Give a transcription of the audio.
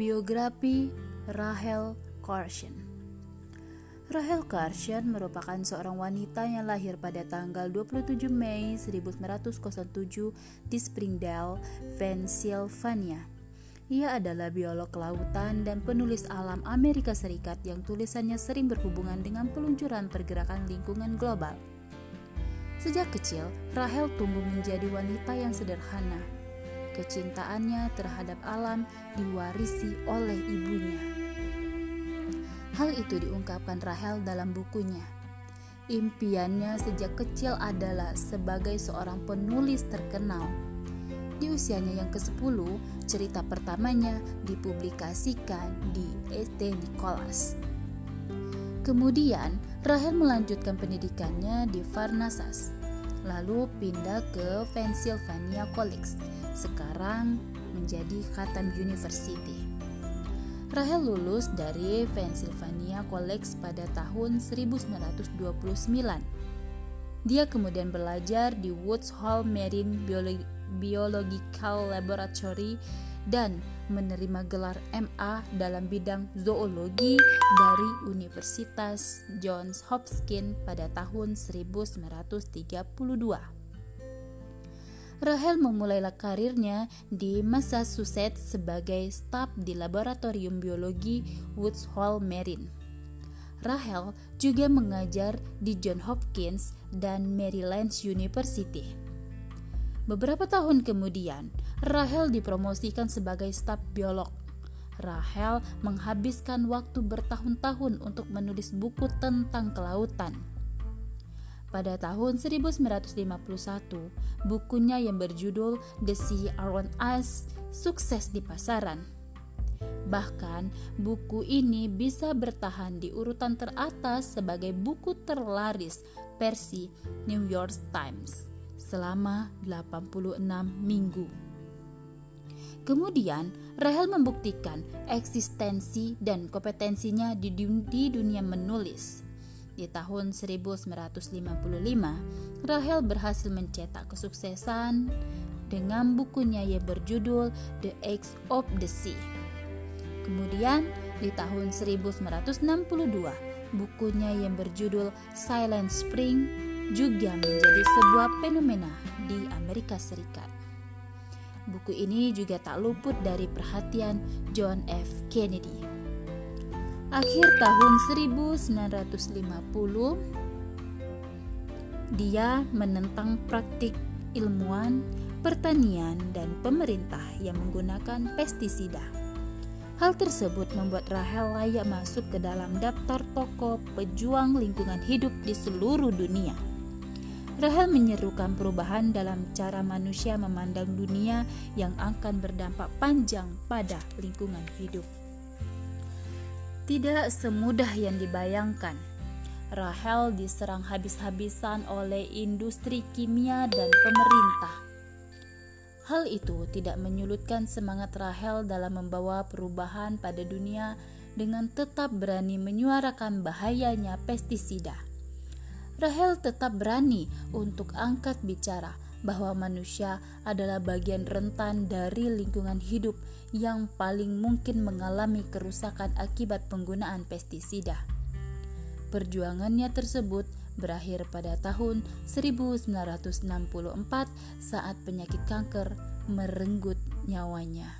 Biografi Rahel Carson Rahel Carson merupakan seorang wanita yang lahir pada tanggal 27 Mei 1907 di Springdale, Pennsylvania. Ia adalah biolog lautan dan penulis alam Amerika Serikat yang tulisannya sering berhubungan dengan peluncuran pergerakan lingkungan global. Sejak kecil, Rahel tumbuh menjadi wanita yang sederhana, kecintaannya terhadap alam diwarisi oleh ibunya. Hal itu diungkapkan Rahel dalam bukunya. Impiannya sejak kecil adalah sebagai seorang penulis terkenal. Di usianya yang ke-10, cerita pertamanya dipublikasikan di St. Nicholas. Kemudian, Rahel melanjutkan pendidikannya di Farnasas, lalu pindah ke Pennsylvania College sekarang menjadi Khatam University. Rahel lulus dari Pennsylvania College pada tahun 1929. Dia kemudian belajar di Woods Hole Marine Biological Laboratory dan menerima gelar MA dalam bidang zoologi dari Universitas Johns Hopkins pada tahun 1932. Rahel memulailah karirnya di Massachusetts sebagai staf di Laboratorium Biologi Woods Hole Marine. Rahel juga mengajar di Johns Hopkins dan Maryland University. Beberapa tahun kemudian, Rahel dipromosikan sebagai staf biolog. Rahel menghabiskan waktu bertahun-tahun untuk menulis buku tentang kelautan. Pada tahun 1951, bukunya yang berjudul The Sea Around Us sukses di pasaran. Bahkan, buku ini bisa bertahan di urutan teratas sebagai buku terlaris versi New York Times selama 86 minggu. Kemudian, Rahel membuktikan eksistensi dan kompetensinya di dunia menulis. Di tahun 1955, Rahel berhasil mencetak kesuksesan dengan bukunya yang berjudul The Eggs of the Sea. Kemudian, di tahun 1962, bukunya yang berjudul Silent Spring juga menjadi sebuah fenomena di Amerika Serikat. Buku ini juga tak luput dari perhatian John F. Kennedy. Akhir tahun 1950, dia menentang praktik ilmuwan, pertanian, dan pemerintah yang menggunakan pestisida. Hal tersebut membuat Rahel layak masuk ke dalam daftar tokoh pejuang lingkungan hidup di seluruh dunia. Rahel menyerukan perubahan dalam cara manusia memandang dunia yang akan berdampak panjang pada lingkungan hidup. Tidak semudah yang dibayangkan. Rahel diserang habis-habisan oleh industri kimia dan pemerintah. Hal itu tidak menyulutkan semangat Rahel dalam membawa perubahan pada dunia dengan tetap berani menyuarakan bahayanya pestisida. Rahel tetap berani untuk angkat bicara bahwa manusia adalah bagian rentan dari lingkungan hidup yang paling mungkin mengalami kerusakan akibat penggunaan pestisida. Perjuangannya tersebut berakhir pada tahun 1964 saat penyakit kanker merenggut nyawanya.